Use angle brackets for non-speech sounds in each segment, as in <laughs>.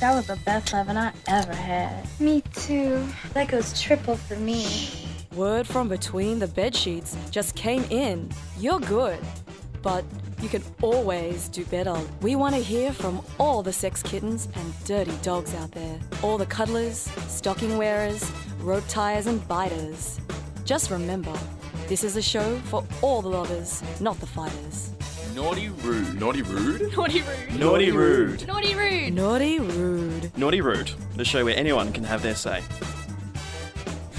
That was the best loving I ever had. Me too. That goes triple for me. Word from between the bed sheets just came in. You're good. But you can always do better. We want to hear from all the sex kittens and dirty dogs out there. All the cuddlers, stocking wearers, rope tires, and biters. Just remember, this is a show for all the lovers, not the fighters. Naughty rude. Naughty rude? Naughty rude. Naughty Rude. Naughty rude. Naughty rude. Naughty Rude, the show where anyone can have their say.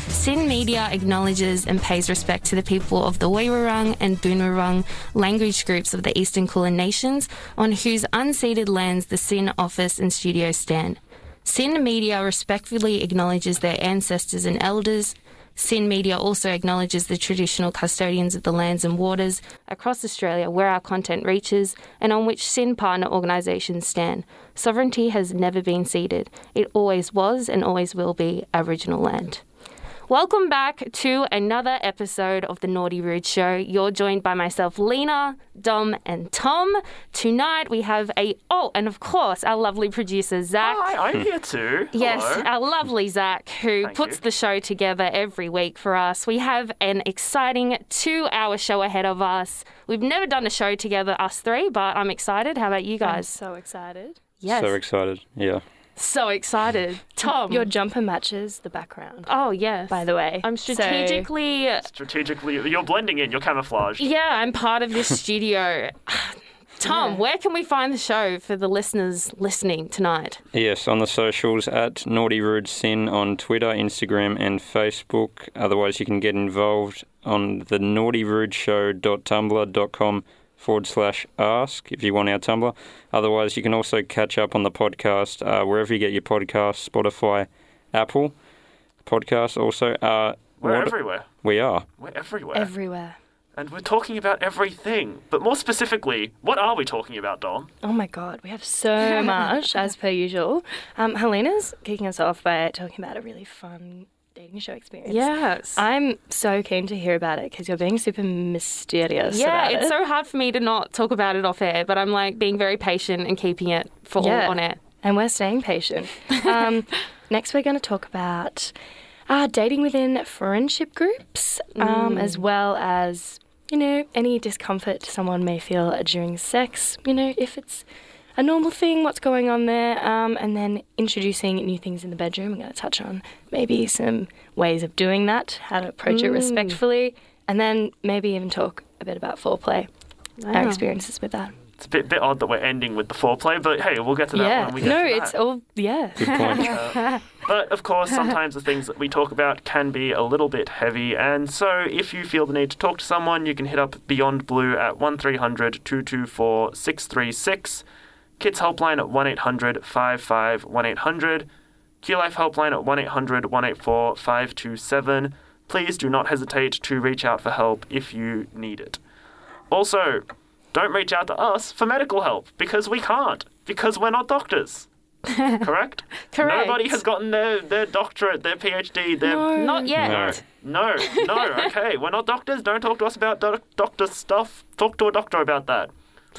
SYN Media acknowledges and pays respect to the people of the Woiwurrung and Boonwurrung language groups of the Eastern Kulin Nations on whose unceded lands the SYN office and studio stand. SYN Media respectfully acknowledges their ancestors and elders. SYN Media also acknowledges the traditional custodians of the lands and waters across Australia where our content reaches and on which SYN partner organisations stand. Sovereignty has never been ceded. It always was and always will be Aboriginal land. Welcome back to another episode of the Naughty Rude Show. You're joined by myself, Lena, Dom, and Tom. Tonight we have a oh, and of course our lovely producer Zach. Hi, I'm here too. <laughs> Yes, Hello. our lovely Zach, who Thank puts you. the show together every week for us. We have an exciting two hour show ahead of us. We've never done a show together, us three, but I'm excited. How about you I'm guys? so excited. yes. So excited. Yeah. So excited. Tom. Your jumper matches the background, oh, yes. by the way. I'm So- strategically. Strategically, you're blending in. You're camouflaged. yeah, I'm part of this studio. <sighs> Tom, Yeah. where can we find the show for the listeners listening tonight? Yes, on the socials at Naughty Rude SYN on Twitter, Instagram, and Facebook. Otherwise, you can get involved on the naughtyrudeshow.tumblr.com forward slash ask if you want our Tumblr. Otherwise, you can also catch up on the podcast uh, wherever you get your podcast Spotify, Apple Podcasts. Also, uh, We're what- everywhere. we are. We're everywhere. everywhere. and we're talking about everything. But more specifically, what are we talking about, Dom? Oh my god, we have so <laughs> much as per usual. Um, Helena's kicking us off by talking about a really fun dating show experience. Yes. I'm so keen to hear about it because you're being super mysterious. yeah, it's it. so hard for me to not talk about it off air, but I'm like being very patient and keeping it full Yeah. on it. and we're staying patient. Um, <laughs> next, we're going to talk about uh, dating within friendship groups, um, as well as you know any discomfort someone may feel during sex. You know if it's a normal thing, what's going on there, um, and then introducing new things in the bedroom. We're going to touch on maybe some ways of doing that, how to approach it respectfully, and then maybe even talk a bit about foreplay, our experiences with that. It's a bit, bit odd that we're ending with the foreplay, but hey, we'll get to that yeah, when we get no, to it's all yeah. Good <laughs> point. But of course, sometimes the things that we talk about can be a little bit heavy, and so if you feel the need to talk to someone, you can hit up Beyond Blue at 1300 224 636, Kids Helpline at 1 800 55 1800, Q Life Helpline at 1 800 184 527. Please do not hesitate to reach out for help if you need it. Also, don't reach out to us for medical help because we can't, because we're not doctors. <laughs> Correct? Correct. Nobody has gotten their, their doctorate, their PhD, their. Not yet. No. No, no, <laughs> okay. We're not doctors. Don't talk to us about doc- doctor stuff. Talk to a doctor about that.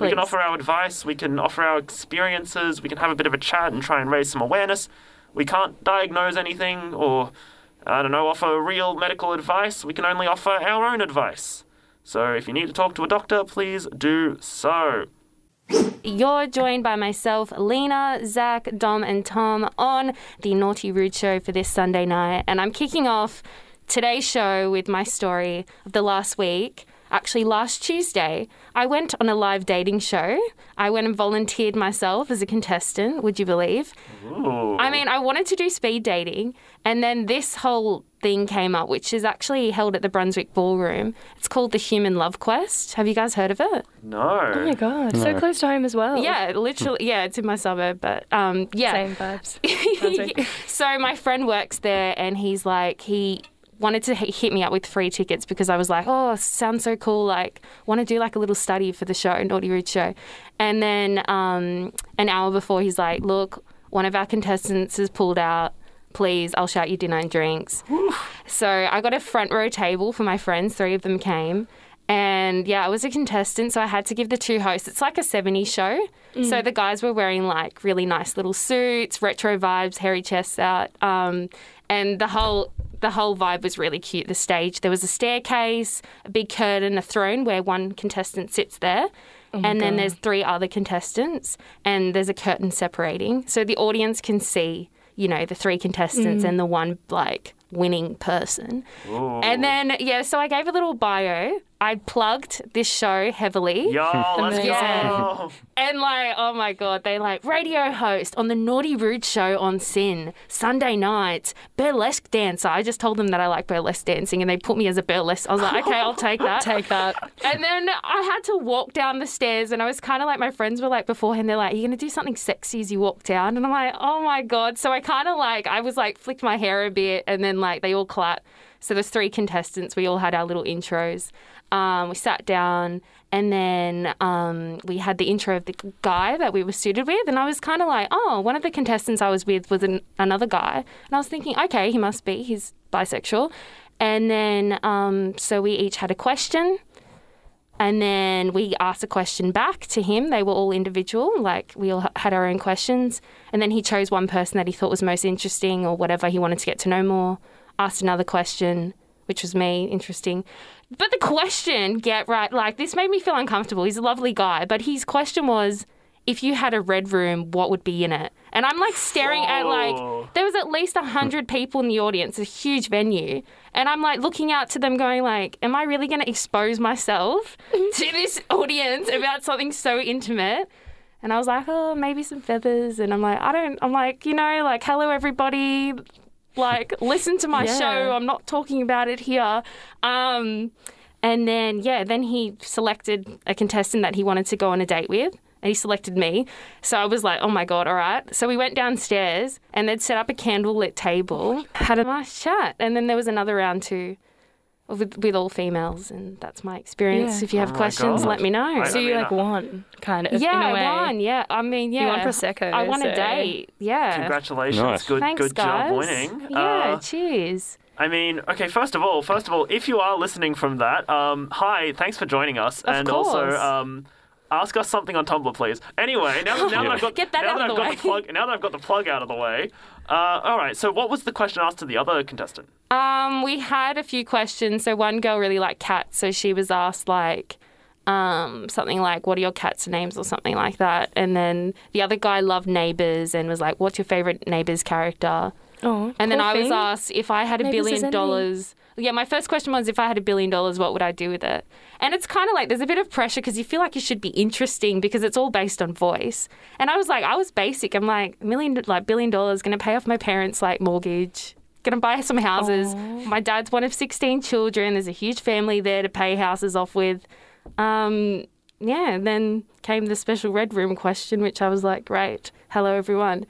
We can offer our advice, we can offer our experiences, we can have a bit of a chat and try and raise some awareness. We can't diagnose anything or, I don't know, offer real medical advice. We can only offer our own advice. So if you need to talk to a doctor, please do so. You're joined by myself, Lena, Zach, Dom, and Tom on the Naughty Rude Show for this Sunday night. And I'm kicking off today's show with my story of the last week. Actually, last Tuesday, I went on a live dating show. I went and volunteered myself as a contestant, would you believe? Ooh. I mean, I wanted to do speed dating, and then this whole thing came up, which is actually held at the Brunswick Ballroom. It's called the Human Love Quest. Have you guys heard of it? no. Oh my god, so close to home as well. Yeah, literally. Yeah, it's in my suburb, but um, yeah. same vibes. <laughs> So my friend works there, and he's like, he wanted to hit me up with free tickets because I was like, oh, sounds so cool. Like, want to do like a little study for the show, Naughty Rude Show. And then um, an hour before, he's like, look, one of our contestants has pulled out. Please, I'll shout you dinner and drinks. So I got a front row table for my friends. Three of them came. And yeah, I was a contestant, so I had to give the two hosts. It's like a 70s show. So the guys were wearing like really nice little suits, retro vibes, hairy chests out. Um, and the whole the whole vibe was really cute. The stage, there was a staircase, a big curtain, a throne where one contestant sits there. Oh and then there's three other contestants, and there's a curtain separating. So the audience can see, you know, the three contestants mm. and the one like winning person. And then, yeah, so I gave a little bio. I plugged this show heavily. Yo, let's Amazing. go. And like, oh my god, they like radio host on the Naughty Rude show on SYN Sunday nights, burlesque dancer. I just told them that I like burlesque dancing, and they put me as a burlesque. I was like, okay, I'll take that. <laughs> Take that. And then I had to walk down the stairs, and I was kind of like, my friends were like beforehand, they're like, You're going to do something sexy as you walk down? And I'm like, Oh my God. So I kind of like, I was like, flicked my hair a bit, and then like they all clapped. So there's three contestants. We all had our little intros. Um, we sat down, and then um, we had the intro of the guy that we were suited with. And I was kind of like, Oh, one of the contestants I was with was an, another guy. And I was thinking, Okay, he must be. He's bisexual. And then, um, so we each had a question. And then we asked a question back to him. They were all individual, like we all had our own questions. And then he chose one person that he thought was most interesting or whatever he wanted to get to know more. Asked another question, which was me, interesting. But the question, get right, like this made me feel uncomfortable. He's a lovely guy, but his question was if you had a red room, what would be in it? And I'm like staring at like there was at least a hundred people in the audience, a huge venue, and I'm like looking out to them, going like, "Am I really going to expose myself <laughs> to this audience about something so intimate?" And I was like, "Oh, maybe some feathers," and I'm like, "I don't," I'm like, you know, like, "Hello, everybody." Like, listen to my Yeah. show. I'm not talking about it here. Um, and then, yeah, then he selected a contestant that he wanted to go on a date with. And he selected me. So I was like, oh my God, all right. So we went downstairs and they'd set up a candlelit table, had a nice chat. And then there was another round too with, with all females. And that's my experience. Yeah. If you have Oh questions, God. let me know. I- So you mean, like I- won, kind of. yeah, in a way. I won. Yeah. I mean, yeah. You won Prosecco, I won a date. Yeah. Congratulations. Nice. Good, Thanks, good guys. job winning. Yeah, Uh, cheers. I mean, okay, first of all, first of all, if you are listening from that, um, hi, thanks for joining us. Of and course. also, um, ask us something on Tumblr, please. Anyway, now, <laughs> now that I've got that now that I've got the plug now that I've got the plug out of the way. Uh, all right, so what was the question asked to the other contestant? Um, we had a few questions. So one girl really liked cats, so she was asked like um, something like, "What are your cats' names?" or something like that. And then the other guy loved Neighbours and was like, "What's your favorite Neighbours character?" Oh, And then I was thing. asked if I had a is billion dollars. Yeah, my first question was if I had a billion dollars, what would I do with it? And it's kind of like there's a bit of pressure because you feel like you should be interesting because it's all based on voice. And I was like, I was basic. I'm like million, like billion dollars, gonna pay off my parents' like mortgage, gonna buy some houses. My dad's one of 16 children. There's a huge family there to pay houses off with. Um, yeah, and then came the special red room question, which I was like, great, hello everyone.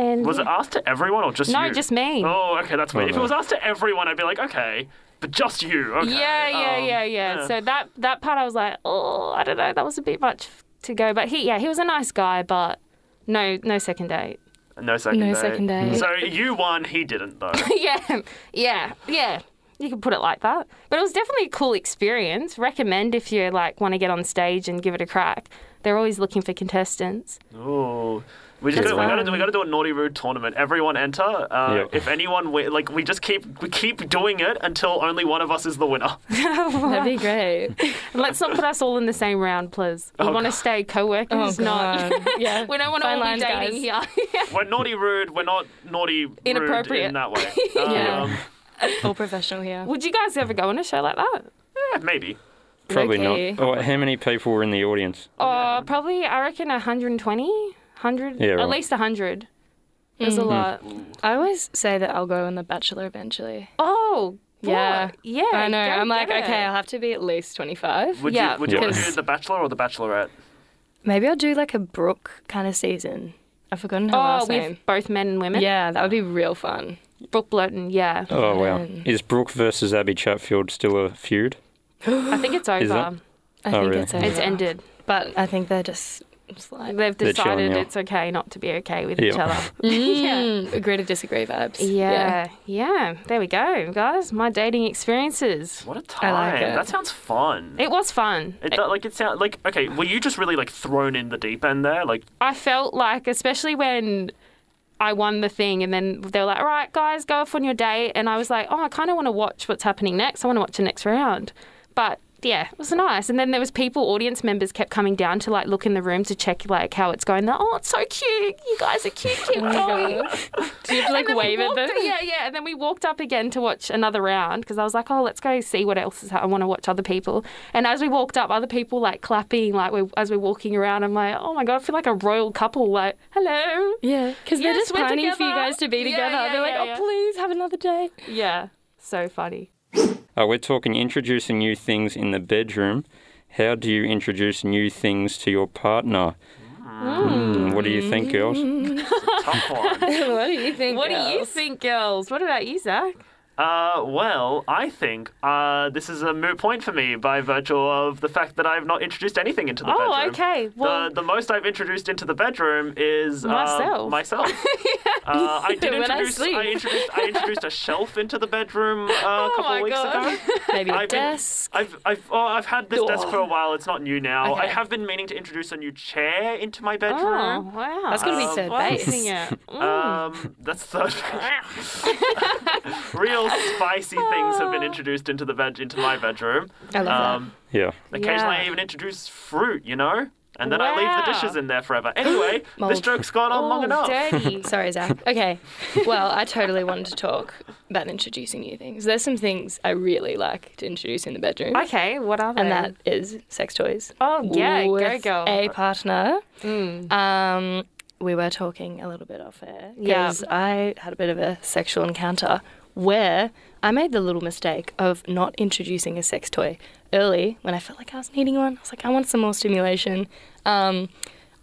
And Was it asked to everyone or just No, you? No, just me. Oh, okay, that's weird. If it Oh. was asked to everyone, I'd be like, okay, but just you. Okay. Yeah, yeah, um, yeah, yeah. So that that part I was like, oh, I don't know, that was a bit much to go. But he, yeah, he was a nice guy, but no, no second date. no second No date. second date. So you won, he didn't though. <laughs> yeah, yeah, yeah. You could put it like that. But it was definitely a cool experience. Recommend if you like want to get on stage and give it a crack. They're always looking for contestants. Ooh. We just That's gotta, we gotta do we gotta do a naughty rude tournament. Everyone enter. Uh, Yep. If anyone wi- like we just keep we keep doing it until only one of us is the winner. <laughs> That'd be great. Let's not put us all in the same round, please. We Oh, want to stay co-workers, Oh, not. <laughs> Yeah. we don't want to Fine all be lines, dating guys. here. <laughs> we're naughty rude. We're not naughty rude Inappropriate. in that way. Yeah. Um, All professional here. Would you guys ever go on a show like that? yeah, maybe. Probably Okay. not. Oh, how many people were in the audience? Oh, probably, I reckon 120, 100, Yeah, at right. least 100. There's Mm-hmm. a lot. I always say that I'll go on The Bachelor eventually. Oh, Yeah. boy. Yeah. I know. I'm like, get okay. I'll have to be at least 25. Would Yeah. you would you want to do the Bachelor or the Bachelorette? Maybe I'll do like a Brooke kind of season. I've forgotten her Oh, last with name. both men and women? Yeah, that would be real fun. Brooke Blurton, yeah. Oh wow! Man. Is Brooke versus Abby Chatfield still a feud? <gasps> I think it's over. Is that- I Oh, think really? it's over. It's ended. But I think they're just It's like, They've decided it's okay not to be okay with each other. <laughs> mm, agree to disagree vibes. Yeah, yeah. There we go, guys. My dating experiences. What a time! like it. That sounds fun. It was fun. It, do- like it sound like okay. Were you just really like thrown in the deep end there? Like I felt like, especially when I won the thing, and then they were like, "All right, guys, go off on your date," and I was like, "Oh, I kind of want to watch what's happening next. I want to watch the next round." But yeah, it was nice. And then there was people, audience members, kept coming down to like look in the room to check like how it's going. They're, oh, it's so cute. You guys are cute. Keep oh going. <laughs> Do you have to like wave at them? Yeah, yeah. And then we walked up again to watch another round because I was like, oh, let's go see what else is. I want to watch other people. And as we walked up, other people like clapping, like we as we're walking around. I'm like, oh my god, I feel like a royal couple. Like, hello. Yeah, because they're just we're pining for you guys to be together. yeah, they're like, yeah, oh, please have another day. Yeah, so funny. Uh, we're talking introducing new things in the bedroom. How do you introduce new things to your partner? Mm, what do you think, girls? <laughs> tough one. <laughs> what do you think? What do you think, girls? What about you, Zach? Uh, well, I think uh, this is a moot point for me by virtue of the fact that I've not introduced anything into the bedroom. Oh, okay. Well- the the most I've introduced into the bedroom is uh, Myself. myself. <laughs> uh, I did When I sleep. I introduced. I introduced a shelf into the bedroom uh, <laughs> a couple Oh my of weeks God. ago. <laughs> Maybe a I've been- desk. I've I've oh, I've had this desk Oh. for a while. It's not new now. I have been meaning to introduce a new chair into my bedroom. Oh, wow. That's gonna be Um, third I base. Mm. Um, that's third. Real spicy things have been introduced into the bed into my bedroom. I love Um, Yeah. occasionally, Yeah. I even introduce fruit. You know. And then I leave the dishes in there forever. Anyway, <gasps> this joke's gone on long Oh, enough. dirty. <laughs> Sorry, Zach. Okay. Well, I totally wanted to talk about introducing new things. There's some things I really like to introduce in the bedroom. Okay, what are they? And that is sex toys. Oh, yeah, go, with girl. A partner. Mm. Um, we were talking a little bit off air Yeah. because I had a bit of a sexual encounter where I made the little mistake of not introducing a sex toy early when I felt like I was needing one. I was like, I want some more stimulation. Um,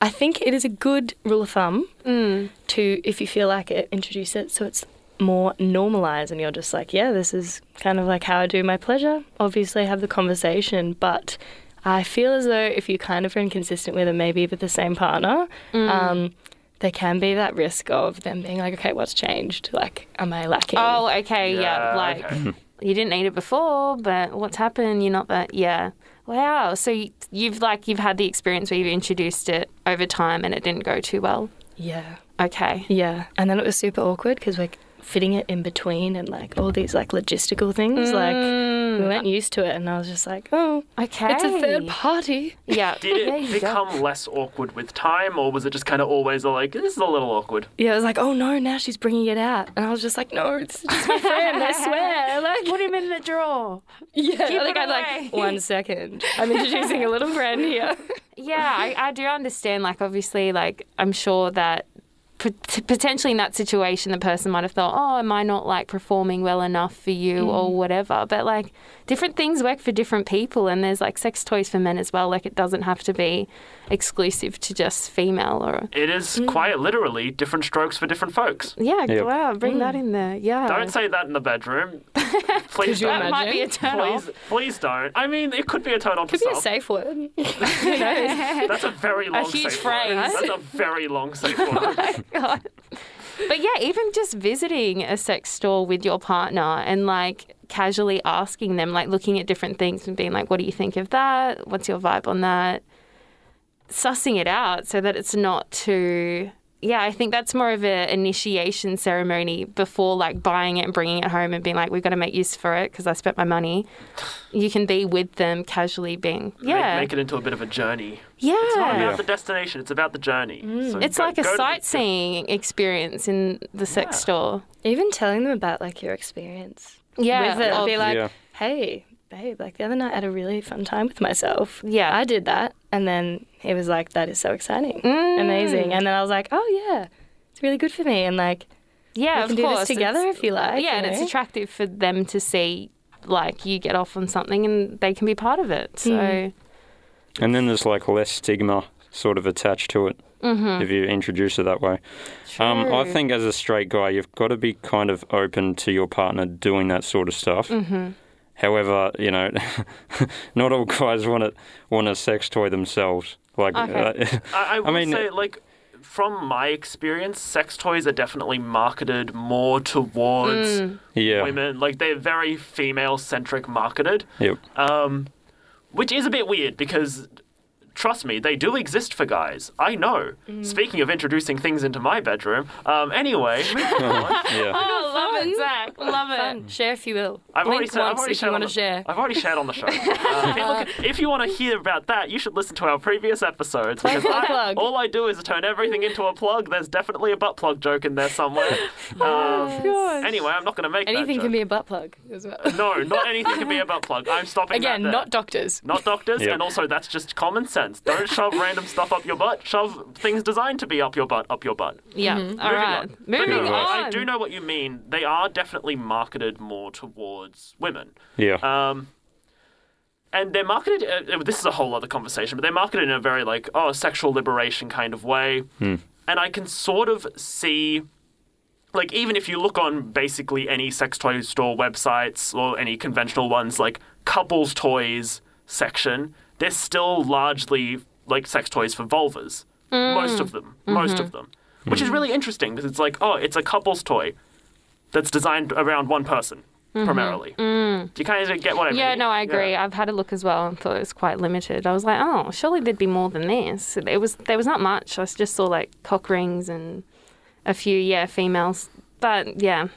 I think it is a good rule of thumb Mm. to, if you feel like it, introduce it so it's more normalized and you're just like, yeah, this is kind of like how I do my pleasure. Obviously, have the conversation, but I feel as though if you're kind of inconsistent with it, maybe with the same partner, Mm. um, there can be that risk of them being like, okay, what's changed? Like, am I lacking? Oh, okay, yeah. Yeah, like okay. you didn't eat it before, but what's happened? You're not that. Yeah. Wow. So you- you've like you've had the experience where you've introduced it over time and it didn't go too well. yeah, Okay. yeah. And then it was super awkward because we're fitting it in between and like all these like logistical things. Like, mm. We weren't <laughs> used to it, and I was just like, oh, Okay. it's a third party. <laughs> Yeah. Did it you go. become less awkward with time, or was it just kind of always like this is a little awkward? Yeah, I was like, oh no, now she's bringing it out. And I was just like, no, it's just my friend, I swear. <laughs> Like, Put him in the drawer. yeah, Keep like, I'm like, one second. I'm introducing a little friend here. Yeah, I, I do understand. Like, obviously, like I'm sure that pot- potentially in that situation, the person might have thought, "Oh, am I not like performing well enough for you, or mm. whatever?" But like, different things work for different people, and there's like sex toys for men as well. Like, it doesn't have to be exclusive to just female or. It is mm. quite literally different strokes for different folks. Yeah, Yep. wow, bring mm. that in there. Yeah, Don't say that in the bedroom. <laughs> Please you don't. that might be a imagine? turn off. Please, please don't. I mean, it could be a turn on Could for be a some. safe word. <laughs> <laughs> That's a very long a huge safe phrase. word. That's a very long safe word. Oh God. But yeah, even just visiting a sex store with your partner and like casually asking them, like looking at different things and being like, what do you think of that? What's your vibe on that? Sussing it out so that it's not too. Yeah, I think that's more of an initiation ceremony before like buying it and bringing it home and being like, we've got to make use for it because I spent my money. You can be with them casually being, yeah. Make, it into a bit of a journey. yeah. It's not Yeah. about the destination, it's about the journey. Mm. So It's go- like a go to the- sightseeing experience in the sex Yeah. store. Even telling them about like your experience Yeah, with it. of- Be like, Yeah. hey, babe, like the other night I had a really fun time with myself. Yeah. I did that. And then he was like, that is so exciting. Mm. Amazing. And then I was like, oh yeah, it's really good for me. And like, Yeah, we of can do course. this together It's- if you like. yeah, you and it's attractive for them to see like you get off on something and they can be part of it. So And then there's like less stigma sort of attached to it if you introduce it that way. Um, I Mm-hmm. Think as a straight guy, you've got to be kind of open to your partner doing that sort of stuff. Mm-hmm. However, you know, <laughs> not all guys want it want a sex toy themselves. Like, Okay. uh, I, I <laughs> will mean- say, like, from my experience, sex toys are definitely marketed more towards yeah. women. Like, they're very female centric marketed, Yep. um, which is a bit weird because. Trust me, they do exist for guys. I know. Speaking of introducing things into my bedroom, um, anyway, <laughs> moving on. Yeah. Oh, love it, Zach. Love it. Fun. Share if you will. I've already Blink said, I've already if shared you on want to the- share. I've already shared on the show. <laughs> Uh, if, you look- if you want to hear about that, you should listen to our previous episodes. Because Plug, I- plug. all I do is turn everything into a plug. There's definitely a butt plug joke in there somewhere. <laughs> Um, anyway, I'm not going to make Anything that can be a butt plug as well. No, not anything can be a butt plug. I'm stopping Again, that there. not doctors. Not doctors, Yep. and also that's just common sense. Don't <laughs> shove random stuff up your butt. Shove things designed to be up your butt up your butt. Yeah. All Moving right. on. Moving But on. I, I do know what you mean. They are definitely marketed more towards women. Yeah. Um, and they're marketed. Uh, this is a whole other conversation, but they're marketed in a very like oh sexual liberation kind of way. And I can sort of see, like even if you look on basically any sex toy store websites or any conventional ones, like couples toys section, they're still largely like sex toys for vulvas. Mm. Most of them, mm-hmm. most of them, which is really interesting because it's like oh, it's a couples toy that's designed around one person mm-hmm. primarily. Mm. Do you kind of get what I mean? Yeah, no, I agree. I've had a look as well and thought it was quite limited. I was like, oh, surely there'd be more than this. It was there was not much. I just saw like cock rings and a few, yeah, females. But yeah,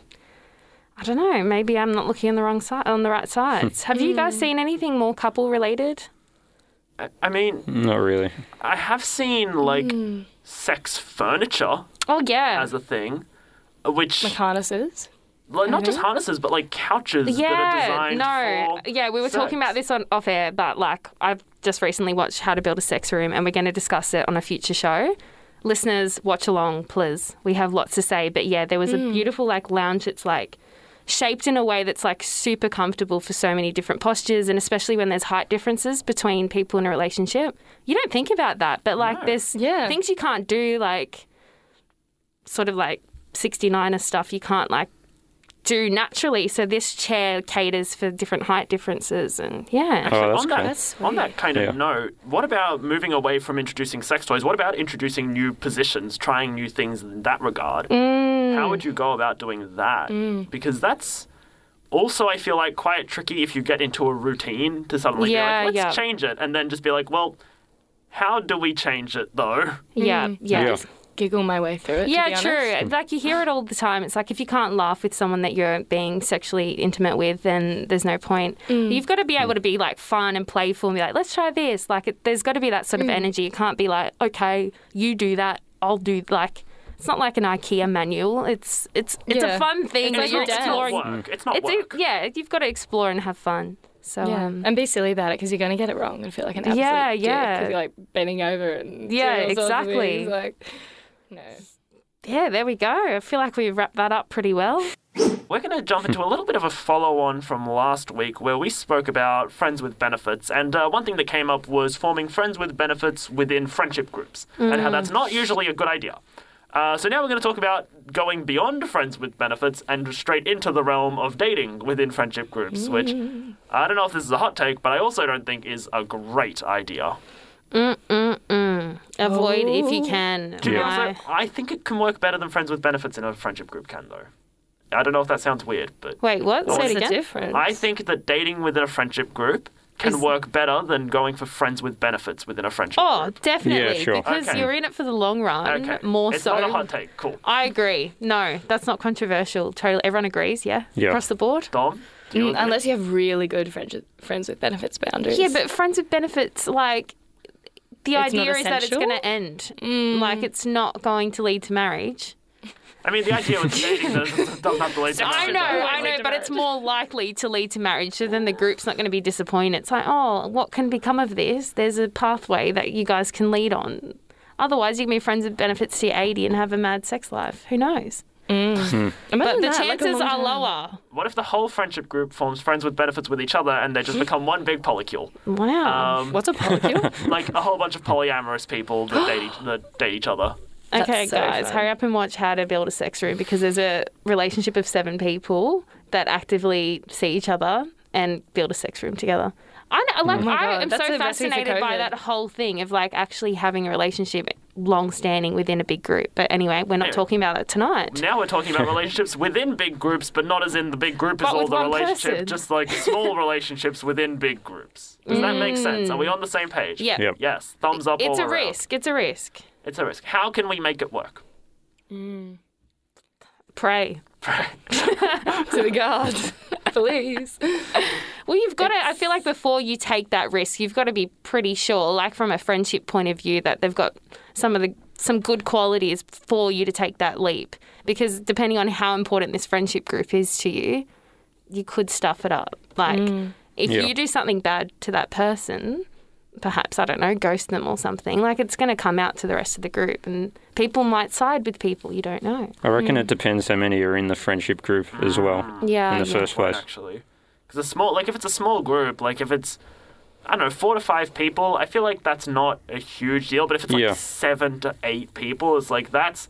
I don't know. Maybe I'm not looking on the wrong side, on the right sides. Have you guys mm. seen anything more couple related? I, I mean, Not really. I have seen like hmm. sex furniture Oh yeah, as a thing, uh, which Like harnesses. like, not just mm-hmm. harnesses, but like couches that are yeah. designed No, for yeah, we were talking sex. about this on off air, but like I've just recently watched How to Build a Sex Room, and we're going to discuss it on a future show. Listeners, watch along, please. We have lots to say, but yeah, there was a hmm. beautiful like lounge. It's like shaped in a way that's like super comfortable for so many different postures and especially when there's height differences between people in a relationship you don't think about that but like there's Yeah. things you can't do like sort of like 69er stuff you can't like do naturally so this chair caters for different height differences and yeah Oh, that's on that, cool. That's on that kind of Yeah. note, what about moving away from introducing sex toys? What about introducing new positions, trying new things in that regard? Mm. How would mm. you go about doing that? Mm. Because that's also, I feel like, quite tricky if you get into a routine to suddenly Yeah, be like, let's yeah. change it, and then just be like, well, how do we change it though? yeah yeah mm. Yeah. Giggle my way through it. to be Yeah, honest. true. Like you hear it all the time. It's like if you can't laugh with someone that you're being sexually intimate with, then there's no point. You've got to be able to be like fun and playful and be like, let's try this. Like it, there's got to be that sort of energy. You can't be like, okay, you do that, I'll do like. It's not like an IKEA manual. It's it's it's a fun thing It's like you're your exploring. It's not work. It's not It's a- yeah, you've got to explore and have fun. So Yeah, um, and be silly about it because you're going to get it wrong and feel like an absolute Yeah, dick yeah. 'cause you're like bending over and Yeah, doing all sorts of exactly. Like, no. yeah, there we go. I feel like we've wrapped that up pretty well. We're going to jump into a little bit of a follow on from last week where we spoke about friends with benefits. And uh, one thing that came up was forming friends with benefits within friendship groups and how that's not usually a good idea. Uh, so now we're going to talk about going beyond friends with benefits and straight into the realm of dating within friendship groups, which I don't know if this is a hot take, but I also don't think is a great idea. Mm-mm-mm. Avoid if Oh. you can. To be Yeah. honest, though, I think it can work better than friends with benefits in a friendship group can, though. I don't know if that sounds weird, but Wait, what? Say What's it the again. difference? I think that dating within a friendship group can Is- work better than going for friends with benefits within a friendship Oh, group. definitely. Yeah, sure. Because Okay. you're in it for the long run. Okay. More it's so. not a hot take. Cool. I agree. No, that's not controversial. Totally, everyone agrees. Yeah, Yeah. across the board. Dom? you Mm, unless you have really good friends friends with benefits boundaries. Yeah, but friends with benefits, like the It's idea is that it's going to end. Mm. Like it's not going to lead to marriage. I mean, the idea with dating doesn't, doesn't have to lead to I know. I know, but it's more likely to lead to marriage. So then the group's not going to be disappointed. It's like, oh, what can become of this? There's a pathway that you guys can lead on. Otherwise, you can be friends with benefits to your 80 and have a mad sex life. Who knows? <laughs> Imagine But the that, chances long are lower. What if the whole friendship group forms friends with benefits with each other and they just <gasps> become one big polycule? Wow. Um, What's a polycule? <laughs> like a whole bunch of polyamorous people that date that date each other. Okay, so guys, fun. hurry up and watch How to Build a Sex Room because there's a relationship of seven people that actively see each other and build a sex room together. I know, oh like Oh I God, am that's so a recipe for fascinated by that whole thing of like actually having a relationship long standing within a big group. But anyway, we're not Yeah. talking about that tonight. Now we're talking about <laughs> relationships within big groups, but not as in the big group is But all the relationship, person. just like small <laughs> relationships within big groups. Does that make sense? Are we mm. on the same page? Yeah. Yep. Yes. Thumbs up. It's all a around. risk. It's a risk. It's a risk. How can we make it work? Mm. Pray. Pray. <laughs> to the gods, <laughs> please. Well, you've got to, I feel like before you take that risk, you've got to be pretty sure, like from a friendship point of view, that they've got some of the some good qualities for you to take that leap. Because depending on how important this friendship group is to you, you could stuff it up. Like, mm. if Yeah. you do something bad to that person, perhaps, I don't know, ghost them or something, like it's going to come out to the rest of the group and people might side with people you don't know. I reckon hmm. it depends how many are in the friendship group as well. Yeah. In the yeah. first place. actually. Because a small, like if it's a small group, like if it's, I don't know, four to five people, I feel like that's not a huge deal. But if it's like Yeah. seven to eight people, it's like that's.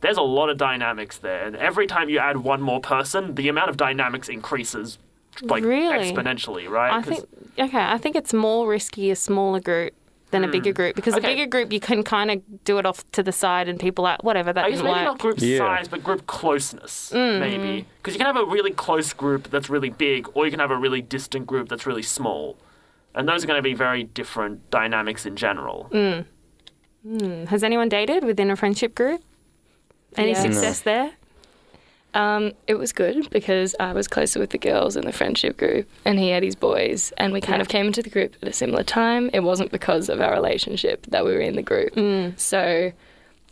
There's a lot of dynamics there, and every time you add one more person, the amount of dynamics increases like Really? exponentially, right? I 'Cause- think okay. I think it's more risky a smaller group than a bigger group because Okay. a bigger group you can kind of do it off to the side and people are whatever that I guess doesn't maybe not group Yeah. size, but group closeness, Mm-hmm. maybe. Because you can have a really close group that's really big, or you can have a really distant group that's really small. And those are going to be very different dynamics in general. Mm. Has anyone dated within a friendship group? Any Yeah. success there? Um, it was good because I was closer with the girls in the friendship group, and he had his boys, and we kind Yeah. of came into the group at a similar time. It wasn't because of our relationship that we were in the group, Mm. so it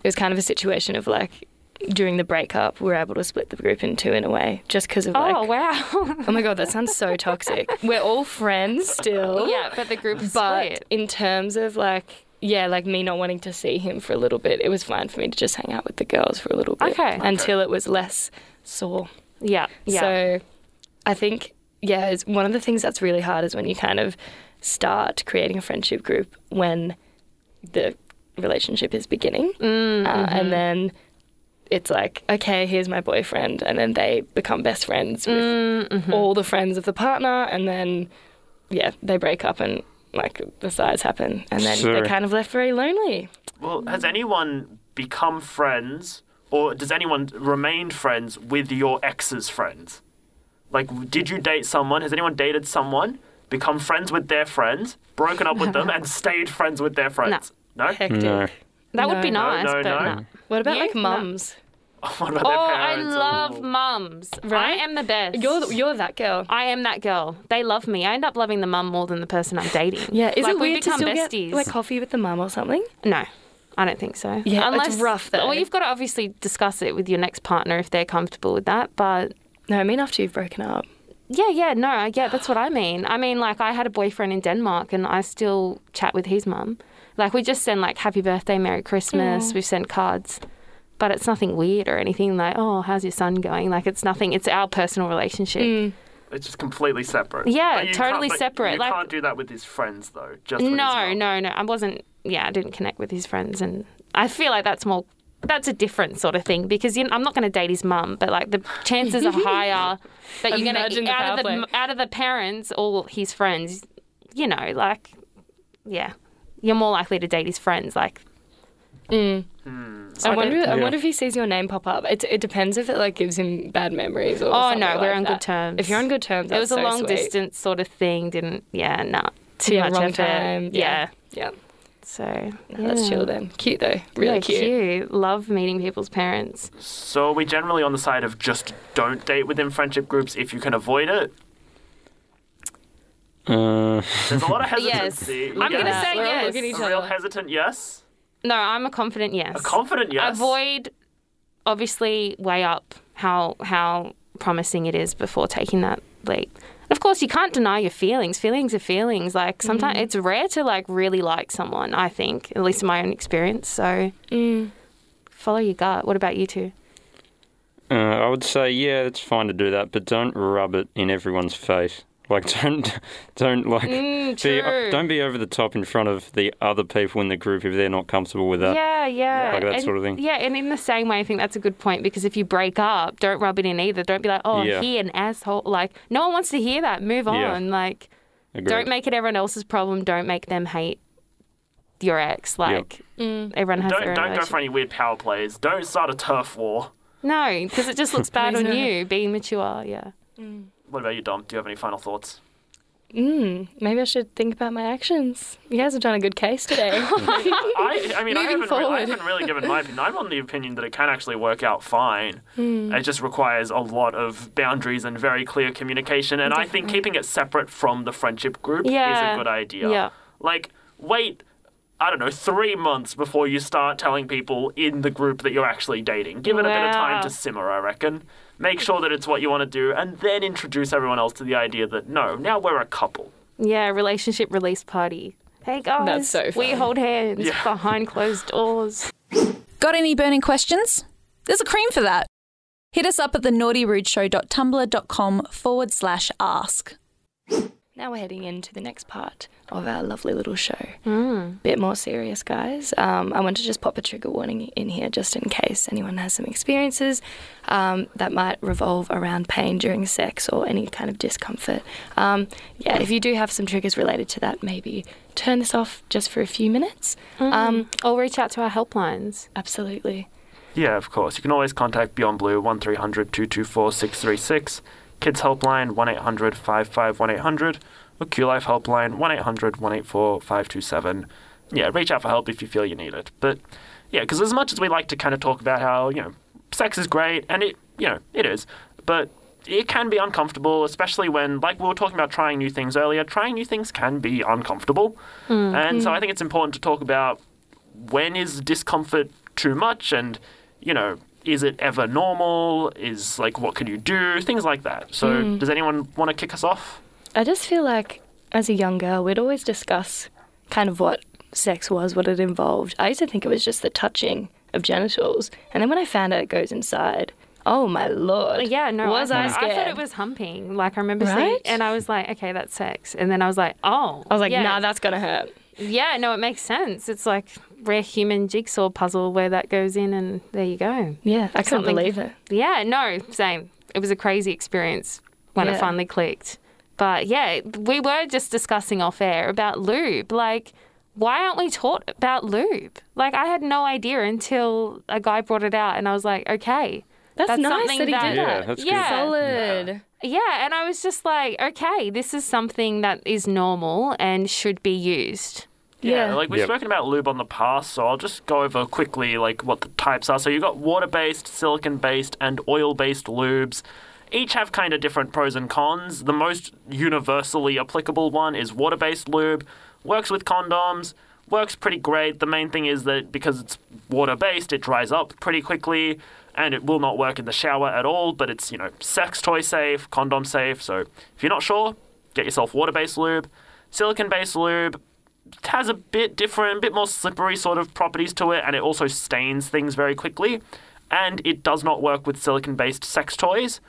was kind of a situation of like during the breakup, we were able to split the group in two in a way, just because of like. oh wow. <laughs> Oh my god, that sounds so toxic. <laughs> We're all friends still. yeah, but the group But split. in terms of like, yeah, like me not wanting to see him for a little bit, it was fine for me to just hang out with the girls for a little bit. Okay. Until it was less sore. Yeah, yeah. So I think, yeah, it's one of the things that's really hard is when you kind of start creating a friendship group when the relationship is beginning. Mm, Uh, mm-hmm. and then it's like, okay, here's my boyfriend. And then they become best friends with Mm-hmm. all the friends of the partner. And then, yeah, they break up and like the sides happen. And then So- they're kind of left very lonely. Well, has anyone become friends, or does anyone remain friends with your ex's friends? Like, did you date someone? Has anyone dated someone, become friends with their friends, broken up with them, and <laughs> stayed friends with their friends? No. Hectic. No. that would be nice, No, no, but no. no. What about You? like mums? <laughs> what about Oh, their I love Ooh. mums. I Right? am the best. You're, you're that girl. I am that girl. They love me. I end up loving the mum more than the person I'm dating. Yeah, is like, it we weird to still besties. get like coffee with the mum or something? No, I don't think so. Yeah, it's rough, though. Well, you've got to obviously discuss it with your next partner if they're comfortable with that. But No, I mean after you've broken up. yeah, yeah, no, I yeah, that's what I mean. I mean, like I had a boyfriend in Denmark, and I still chat with his mum. Like we just send like happy birthday, merry Christmas. Mm. We send cards. But it's nothing weird or anything like, oh, how's your son going? Like, it's nothing. It's our personal relationship. Mm. It's just completely separate. Yeah, totally separate, You like- can't do that with his friends, though. Just with his No, no, no. I wasn't. Yeah, I didn't connect with his friends, and I feel like that's more. That's a different sort of thing because you know, I'm not going to date his mum, but like the chances are <laughs> higher that you're going Imagine to the out of power the out of the parents or his friends. You know, like yeah, you're more likely to date his friends. Like mm. hmm. I I wonder. don't- I wonder if he sees your name pop up. It, it depends if it like gives him bad memories or. oh something no, we're like on that. good terms. If you're on good terms, it was that's a so long sweet. distance sort of thing. Didn't yeah, nah, too Yeah, much wrong effort. time, Yeah. yeah. Yeah, So no, that's yeah. chill then. Cute though, really yeah, cute. Love meeting people's parents. So are we generally on the side of just don't date within friendship groups if you can avoid it? Uh, There's a lot of <laughs> hesitancy. Yes. hesitancy. I'm gonna say We're all yes. looking at each A real hesitant yes. No, I'm a confident yes. A confident yes. Avoid, obviously, weigh up how how promising it is before taking that leap. Of course, you can't deny your feelings. Feelings are feelings. Like sometimes it's rare to like really like someone. I think, at least in my own experience. So Mm. follow your gut. What about you two? uh, I would say, yeah, it's fine to do that, but don't rub it in everyone's face. Like, don't, don't like, Mm, be, uh, true. don't be over the top in front of the other people in the group if they're not comfortable with that. Yeah, yeah. Like that and, sort of thing. Yeah, and in the same way, I think that's a good point because if you break up, don't rub it in either. Don't be like, oh, Yeah. he an asshole. Like, no one wants to hear that. Move Yeah. on. Like, Agreed. Don't make it everyone else's problem. Don't make them hate your ex. Like mm, everyone has Don't their own don't go for any weird power plays. Don't start a turf war. No, because it just looks <laughs> bad on you being mature. Yeah. Mm. What about you, Dom? Do you have any final thoughts? Mm, maybe I should think about my actions. You guys have done a good case today. <laughs> I, I mean, I haven't, re- I haven't really given my opinion. I'm on the opinion that it can actually work out fine. Hmm. It just requires a lot of boundaries and very clear communication. And I think keeping it separate from the friendship group is a good idea. Yeah. Like, wait, I don't know, three months before you start telling people in the group that you're actually dating. Give it a bit of time to simmer, I reckon. Make sure that it's what you want to do, and then introduce everyone else to the idea that no, now we're a couple. Yeah. Relationship release party. Hey guys, That's so we hold hands Yeah. behind closed doors. Got any burning questions? There's a cream for that. Hit us up at the naughtyrudeshow.tumblr.com forward slash ask. Now we're heading into the next part of our lovely little show. Bit more serious, guys. Um, I want to just pop a trigger warning in here just in case anyone has some experiences um, that might revolve around pain during sex or any kind of discomfort. Um, yeah, if you do have some triggers related to that, maybe turn this off just for a few minutes. Um, Or reach out to our helplines. absolutely. Yeah, of course. You can always contact Beyond Blue 1300 224 636, Kids Helpline 1 800 55 1800, or Q Life Helpline 1 800 184 527. Yeah, reach out for help if you feel you need it. But yeah, because as much as we like to kind of talk about how, you know, sex is great, and it, you know, it is, but it can be uncomfortable, especially when, like we were talking about trying new things earlier, trying new things can be uncomfortable. Mm, and so I think it's important to talk about when is discomfort too much and you know is it ever normal is like what can you do things like that so hmm. does anyone want to kick us off I just feel like as a young girl, we'd always discuss kind of what sex was, what it involved. I used to think it was just the touching of genitals. And then when I found out it goes inside, oh my lord. Yeah, no, Was I, I, scared? I thought it was humping. Like I remember seeing, Right? and I was like, okay, that's sex. And then I was like, oh, I was like, yeah, nah, that's gonna hurt. yeah, no, it makes sense. It's like rare human jigsaw puzzle where that goes in, and there you go. Yeah, I couldn't believe it. Yeah, no, same. It was a crazy experience when it finally clicked. But yeah, we were just discussing off air about lube. Like, why aren't we taught about lube? Like, I had no idea until a guy brought it out, and I was like, okay. That's, nice something that he that- did Yeah, that. that's. Yeah. Solid. Yeah, and I was just like, okay, this is something that is normal and should be used. Yeah. like we've Yep. spoken about lube on the past so i'll just go over quickly like what the types are. So you've got water-based silicon-based and oil-based lubes. Each have kind of different pros and cons. The most universally applicable one is water-based lube. Works with condoms. Works pretty great. The main thing is that because it's water-based it dries up pretty quickly and it will not work in the shower at all but it's you know sex toy safe condom safe. So if you're not sure get yourself water-based lube. Silicon-based lube has a bit different, a bit more slippery sort of properties to it, and it also stains things very quickly. And it does not work with silicon based sex toys.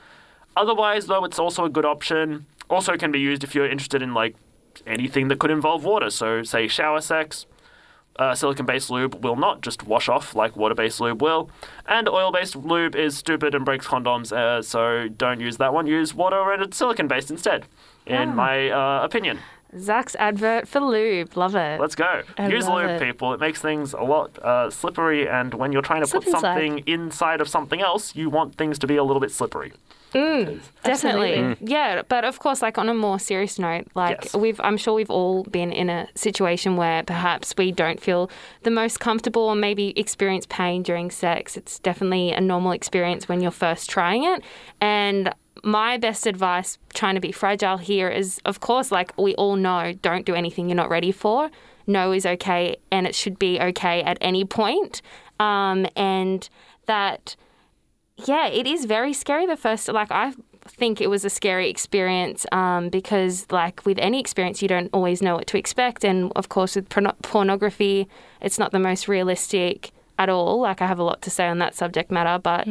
Otherwise, though, it's also a good option. Also, can be used if you're interested in like anything that could involve water. So, say shower sex. Uh, silicon based lube will not just wash off like water based lube will. And oil based lube is stupid and breaks condoms, uh, so don't use that one. Use water and silicon based instead, in my uh, opinion. Zach's advert for lube. Love it. Let's go. I Use love lube, it. people. It makes things a lot uh, slippery, and when you're trying to Slip put inside. something inside of something else, you want things to be a little bit slippery. Definitely. Absolutely. Yeah, but of course, like on a more serious note, like Yes. we've, I'm sure we've all been in a situation where perhaps we don't feel the most comfortable or maybe experience pain during sex. It's definitely a normal experience when you're first trying it. And my best advice, trying to be fragile here, is of course, like we all know, don't do anything you're not ready for. No is okay, and it should be okay at any point. Um, and that yeah, it is very scary. The first, like, I think it was a scary experience um, because, like, with any experience, you don't always know what to expect. And of course, with porno- pornography, it's not the most realistic at all. Like, I have a lot to say on that subject matter, but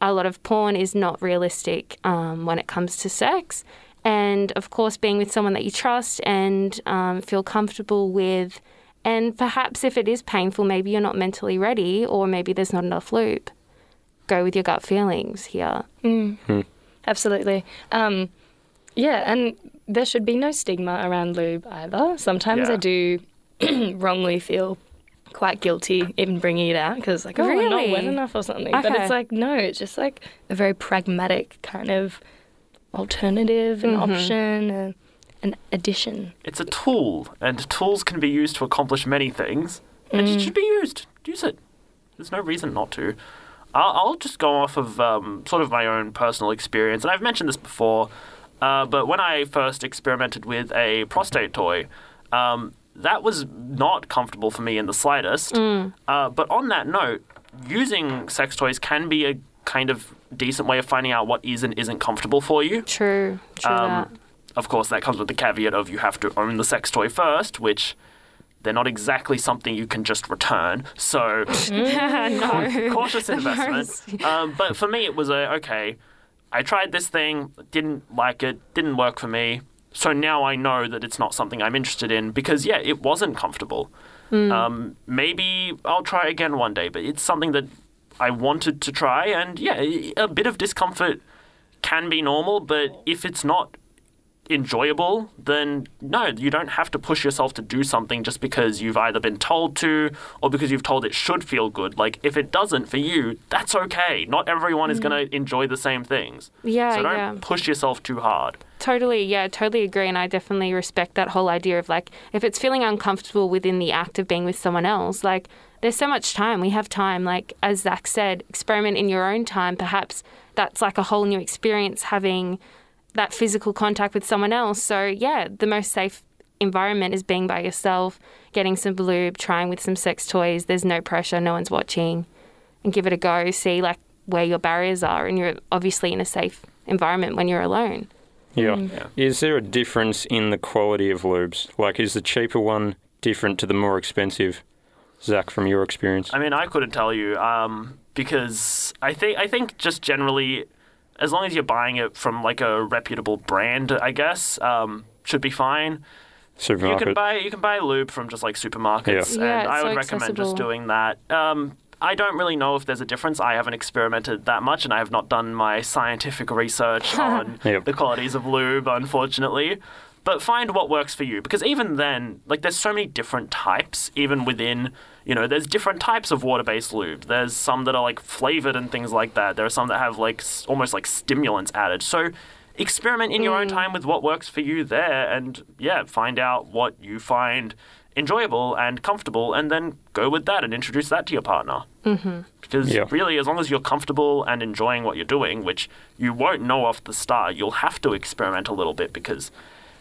a lot of porn is not realistic um, when it comes to sex. And of course, being with someone that you trust and um, feel comfortable with. And perhaps if it is painful, maybe you're not mentally ready, or maybe there's not enough lube go with your gut feelings here. Absolutely. Um, Yeah, and there should be no stigma around lube either. Sometimes Yeah. I do <clears throat> wrongly feel quite guilty even bringing it out because like, oh, I'm not wet enough or something. But it's like, no, it's just like a very pragmatic kind of alternative, an Mm-hmm. option, a, an addition. It's a tool, and tools can be used to accomplish many things, and it should be used. Use it. There's no reason not to. I'll, I'll just go off of um, sort of my own personal experience, and I've mentioned this before, uh, but when I first experimented with a prostate toy, um, that was not comfortable for me in the slightest. Uh, but on that note, using sex toys can be a kind of decent way of finding out what is and isn't comfortable for you. True. True that. Um, of course, that comes with the caveat of you have to own the sex toy first, which they're not exactly something you can just return. So <laughs> <laughs> no. cautious <laughs> investment. Um, but for me, it was a okay. I tried this thing, didn't like it, didn't work for me. So now I know that it's not something I'm interested in because yeah, it wasn't comfortable. Um, maybe I'll try again one day, but it's something that I wanted to try, and yeah, a bit of discomfort can be normal, but if it's not enjoyable, then no, you don't have to push yourself to do something just because you've either been told to or because you've told it should feel good. Like, if it doesn't for you, that's okay. Not everyone is mm. going to enjoy the same things. Yeah, so don't yeah. push yourself too hard. Totally, yeah, totally agree. And I definitely respect that whole idea of like, if it's feeling uncomfortable within the act of being with someone else, like, there's so much time. We have time. Like, as Zack said, experiment in your own time. Perhaps that's like a whole new experience having that physical contact with someone else. So, yeah, the most safe environment is being by yourself, getting some lube, trying with some sex toys. There's no pressure, no one's watching, and give it a go. See, like, where your barriers are. And you're obviously in a safe environment when you're alone. Yeah. Is there a difference in the quality of lubes? Like, is the cheaper one different to the more expensive? Zack, from your experience. I mean, I couldn't tell you um, because I think I think just generally, as long as you're buying it from like a reputable brand, I guess um, should be fine. Supermarket. You can buy you can buy lube from just like supermarkets, Yeah. Yeah, and it's I so would recommend just doing that. Um, I don't really know if there's a difference. I haven't experimented that much, and I have not done my scientific research <laughs> on Yep. the qualities of lube, unfortunately. But find what works for you, because even then, like, there's so many different types, even within, you know, there's different types of water-based lube. There's some that are like flavored and things like that. There are some that have like s- almost like stimulants added. So experiment in your own time with what works for you there and yeah find out what you find enjoyable and comfortable and then go with that and introduce that to your partner mm-hmm. because Yeah. really as long as you're comfortable and enjoying what you're doing which you won't know off the start you'll have to experiment a little bit because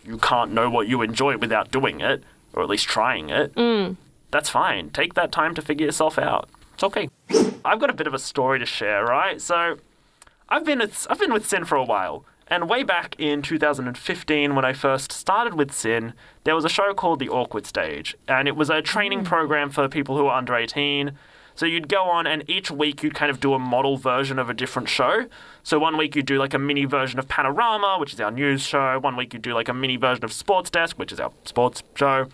you can't know what you enjoy without doing it or at least trying it that's fine take that time to figure yourself out it's okay i've got a bit of a story to share right so I've been with, I've been with SYN for a while, and way back in 2015 when I first started with SYN, there was a show called The Awkward Stage, and it was a training hmm. program for people who are under 18. So you'd go on, and each week you'd kind of do a model version of a different show. So one week you'd do like a mini version of Panorama, which is our news show. One week you'd do like a mini version of Sports Desk, which is our sports show.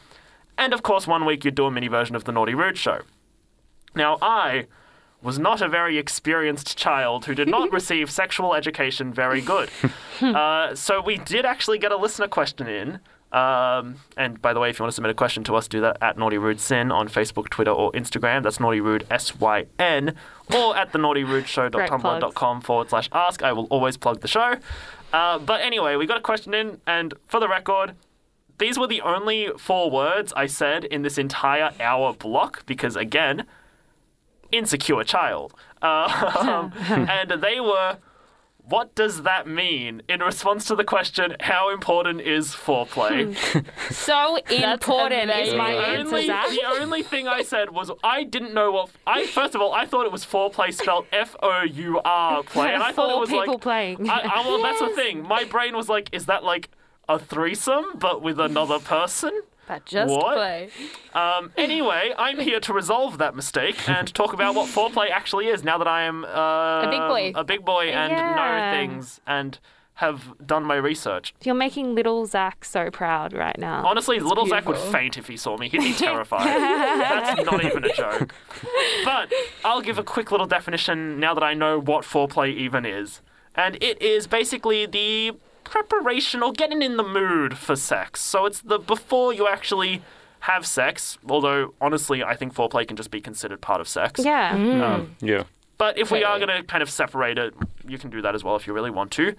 And of course, one week you'd do a mini version of The Naughty Rude Show. Now, I was not a very experienced child who did not <laughs> receive sexual education very good. <laughs> uh, so we did actually get a listener question in. Um, and by the way, if you want to submit a question to us, do that at Naughty Rude SYN on Facebook, Twitter, or Instagram. That's Naughty Rude S Y N, or at the Naughty Rude Show.tumblr.com forward slash ask. I will always plug the show. Uh, but anyway, we got a question in, and for the record, these were the only four words I said in this entire hour block because, again, insecure child. Uh, <laughs> <laughs> and they were, what does that mean? In response to the question, how important is foreplay? <laughs> So important is my answer, only, the only thing I said was I didn't know what I first of all I thought it was foreplay spelled F O U R play, and I thought it was people like playing. I, I, well, that's the thing. My brain was like, is that like a threesome but with another person? But just What? play. Um, anyway, I'm here to resolve that mistake and <laughs> talk about what foreplay actually is. Now that I am uh, a big boy. a big boy, and know things and have done my research. You're making little Zack so proud right now. Honestly, little Zack would faint if he saw me. He'd be <laughs> terrified. That's not even a joke. <laughs> But I'll give a quick little definition now that I know what foreplay even is. And it is basically the preparation or getting in the mood for sex. So it's the before you actually have sex. Although honestly, I think foreplay can just be considered part of sex. Yeah. Mm. Mm. Um, Yeah. but if we are going to kind of separate it, you can do that as well if you really want to.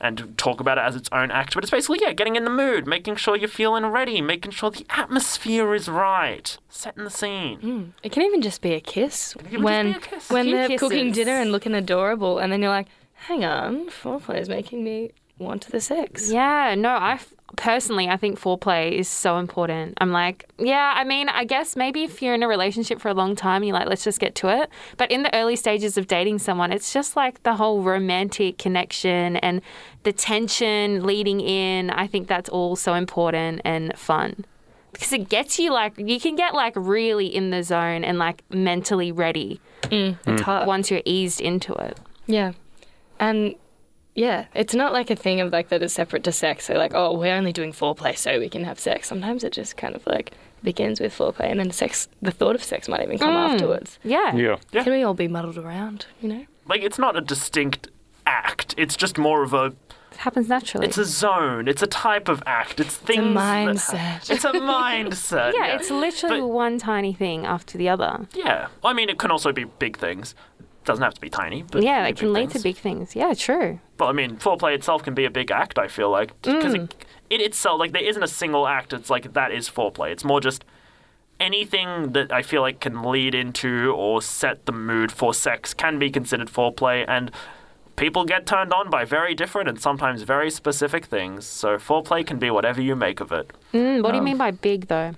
And talk about it as its own act. But it's basically, yeah, getting in the mood, making sure you're feeling ready, making sure the atmosphere is right, setting the scene. Mm. It can even just be a kiss when be a kiss. when they're cooking dinner and looking adorable, and then you're like, "Hang on, foreplay is making me want to the sex." Yeah, no, I personally, I think foreplay is so important. I'm like, yeah, I mean, I guess maybe if you're in a relationship for a long time, you're like, let's just get to it. But in the early stages of dating someone, it's just like the whole romantic connection and the tension leading in. I think that's all so important and fun. Because it gets you like, you can get like really in the zone and like mentally ready mm, It's mm. hard. once you're eased into it. Yeah. And yeah, it's not like a thing of like that is separate to sex. So like, oh, we're only doing foreplay so we can have sex. Sometimes it just kind of like begins with foreplay and then sex the thought of sex might even come mm. afterwards. Yeah. Yeah. Yeah. Can we all be muddled around, you know? Like, it's not a distinct act, it's just more of a It happens naturally. It's a zone. It's a type of act. It's things. that ha- mindset. it's a <laughs> mindset. yeah, yeah, it's literally But- one tiny thing after the other. yeah. I mean, it can also be big things. It doesn't have to be tiny, but yeah, it can lead to big things. Yeah, true. But I mean, foreplay itself can be a big act. I feel like because Mm. it, it itself, like, there isn't a single act. It's like that is foreplay. It's more just anything that I feel like can lead into or set the mood for sex can be considered foreplay, and people get turned on by very different and sometimes very specific things. So foreplay can be whatever you make of it. Mm, what do you Um, mean by big though?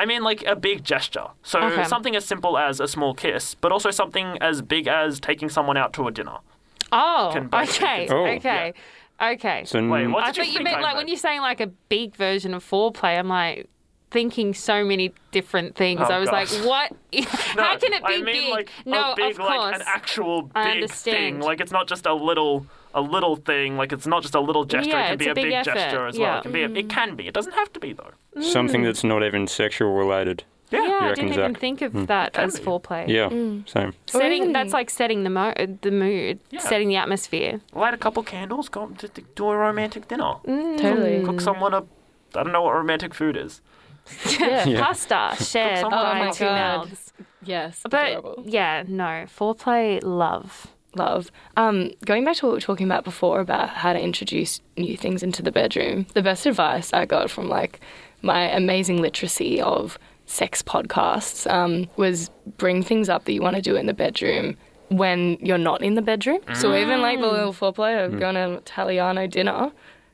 I mean, like a big gesture. So Okay. something as simple as a small kiss, but also something as big as taking someone out to a dinner. Oh, can both be okay, considered- oh, okay, okay. So Wait, what I did you thought you meant I like when you're saying like a big version of foreplay. I'm like thinking so many different things. Oh, I was gosh. like, what? <laughs> No, How can it be I mean, big? Like, no, a big, of course. like an actual big thing. Like it's not just a little, a little thing. Like it's not just a little gesture. Yeah, it can be a a big big, effort, gesture as yeah. well. It can be. A, it can be. It doesn't have to be though. something that's not even sexual related. Yeah. yeah, I didn't even think of that Can as be. foreplay. Yeah. Mm. Same. Setting even- that's like setting the mo- the mood, Yeah. setting the atmosphere. Light a couple candles. Go to, to do a romantic dinner. Mm. Totally. Cook someone a. I don't know what romantic food is. <laughs> Yeah. Yeah. Pasta shared Oh by my two God. mouths. Yes. But adorable. yeah, no foreplay, love. Love. Um, going back to what we were talking about before about how to introduce new things into the bedroom, the best advice I got from like my amazing literacy of sex podcasts um, was bring things up that you want to do in the bedroom when you're not in the bedroom. So even like the little foreplay of going to Italiano dinner.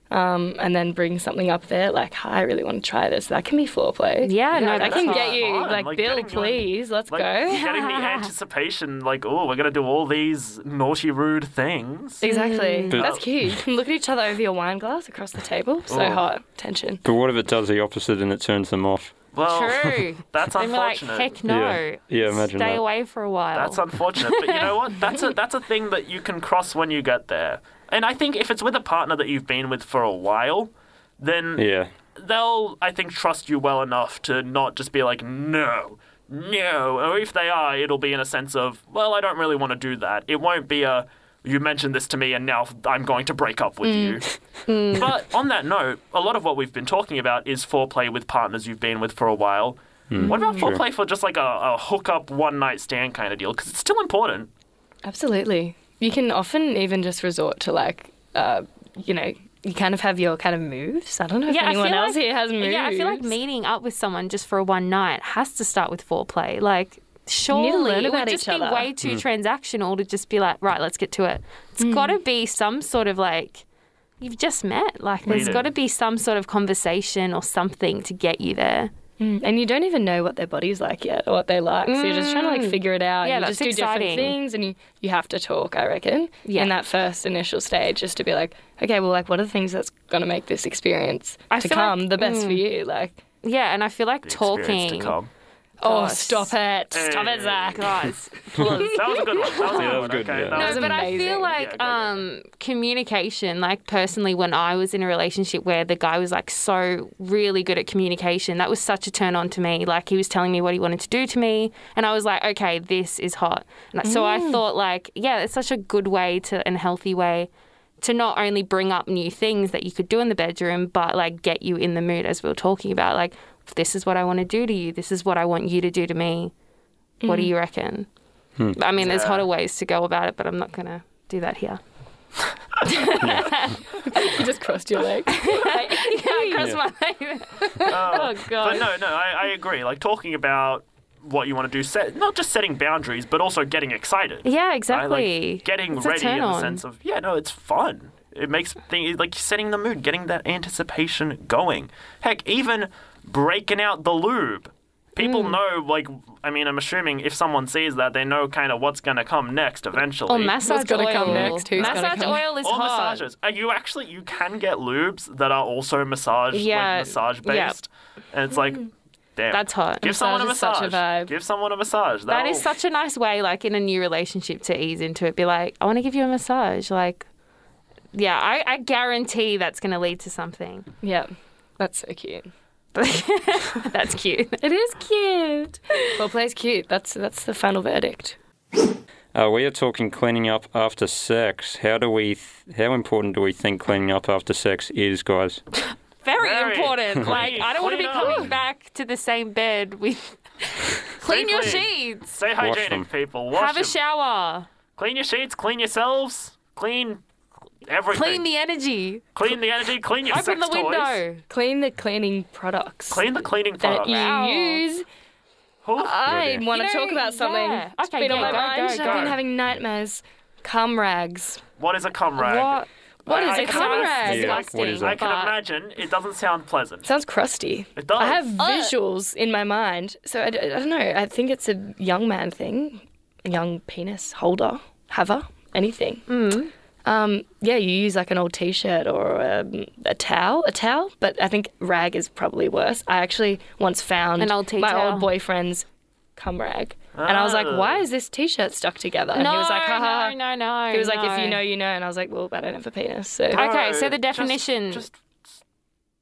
Um, and then bring something up there like, "Hi, I really want to try this." That can be foreplay. Yeah, no, that that's can get you Fun, like, like Bill, getting you please, let's Like go. getting the <laughs> anticipation. Like, oh, we're gonna do all these naughty, rude things. Exactly. But- That's cute. <laughs> Look at each other over your wine glass across the table. So Oh. hot. Tension. But what if it does the opposite and it turns them off? Well, True. <laughs> that's And we're like, heck no. Yeah. Yeah, imagine Stay that. away for a while. That's unfortunate, but you know what? That's a that's a thing that you can cross when you get there. And I think if it's with a partner that you've been with for a while, then Yeah. they'll I think trust you well enough to not just be like no, no. Or if they are, it'll be in a sense of well, I don't really want to do that. It won't be a you mentioned this to me and now I'm going to break up with you. Mm. Mm. <laughs> but on that note, a lot of what we've been talking about is foreplay with partners you've been with for a while. Hmm. What about True. foreplay for just like a, a hookup one night stand kind of deal? Because it's still important. Absolutely. You can often even just resort to like, uh, you know, you kind of have your kind of moves. I don't know if Yeah, I anyone else like- here has moves. Yeah, I feel like meeting up with someone just for a one night has to start with foreplay. Like, surely learn it about would just each be other. way too transactional to just be like, right, let's get to it. It's got to be some sort of like, you've just met. Like, there's got to be some sort of conversation or something to get you there. Mm, and you don't even know what their body's like yet or what they like. So you're just trying to like figure it out. Mm. Yeah, you that's just do exciting. different things and you, you have to talk, I reckon, Yeah. in that first initial stage just to be like, okay, well, like, what are the things that's going to make this experience I to feel like- come the best for you? Like, Yeah, and I feel like The experience talking. To come. oh, Gosh. stop it. Stop it, Zack. Guys, That was a good one. That was a Yeah, good that was one. good, Okay, yeah. that No, was- was but I amazing. feel like Yeah, go, go, go. um, communication, like personally, when I was in a relationship where the guy was like so really good at communication, that was such a turn on to me. Like he was telling me what he wanted to do to me, and I was like, okay, this is hot. And so I thought, like, yeah, it's such a good way to and healthy way to not only bring up new things that you could do in the bedroom, but like get you in the mood as we were talking about. Like, this is what I want to do to you. This is what I want you to do to me. What do Mm. you reckon? I mean, there's hotter ways to go about it, but I'm not going to do that here. <laughs> You just crossed your leg. <laughs> yeah, I crossed my leg. oh, But God. no, no, I, I agree. Like talking about what you want to do, set not just setting boundaries, but also getting excited. Yeah, right? exactly. Like getting It's a ready in turn the on. sense of yeah, no, it's fun. It makes things like setting the mood, getting that anticipation going. Heck, even breaking out the lube. People Mm. know, like, I mean, I'm assuming if someone sees that, they know kind of what's going to come next eventually. Or massage gonna oil. come next? Who's gonna massage come? oil is or hot. massages. Uh, you actually you can get lubes that are also massage Yeah, like massage yeah. based, and it's like, damn, That's hot. give someone a Massage such a vibe. Give someone a massage. That That'll- is such a nice way, like in a new relationship, to ease into it. Be like, I want to give you a massage. Like, yeah, I, I guarantee that's going to lead to something. yeah, that's so cute. <laughs> that's cute. It is cute. Well, play's cute. That's that's the final verdict. Uh, we are talking cleaning up after sex. How do we? Th- how important do we think cleaning up after sex is, guys? <laughs> Very, Very. important. <laughs> Like, I don't want to be up. coming back to the same bed with. clean your sheets. Stay them. hygienic, people. Wash Have a them. shower. Clean your sheets. Clean yourselves. Clean everything. Clean the energy. Clean the energy. Clean your Open sex the window. toys. Clean the cleaning products Clean the cleaning products. that products. you Wow. use. Who- I want to You talk about something. yeah. It's Okay, been on my go, mind. go, I've been having nightmares. Cum rags. what is a cum rag? What? What is I- a I cum rag? Yeah, what Disgusting. I can imagine it doesn't sound pleasant. Sounds crusty. It does. I have visuals in my mind, so I don't know. I think it's a young man thing, a young penis holder, haver, anything. Mm. Um, yeah, you use like an old t-shirt or um, a towel, a towel, but I think rag is probably worse. I actually once found An old tea my towel. old boyfriend's cum rag, and I was like, Ah. "Why is this t-shirt stuck together?" And No, he was like, "Ha ha." no, no, no. He was like, "If you know, you know," and I was like, "Well, I don't have a penis." So Okay, so the definition- Just,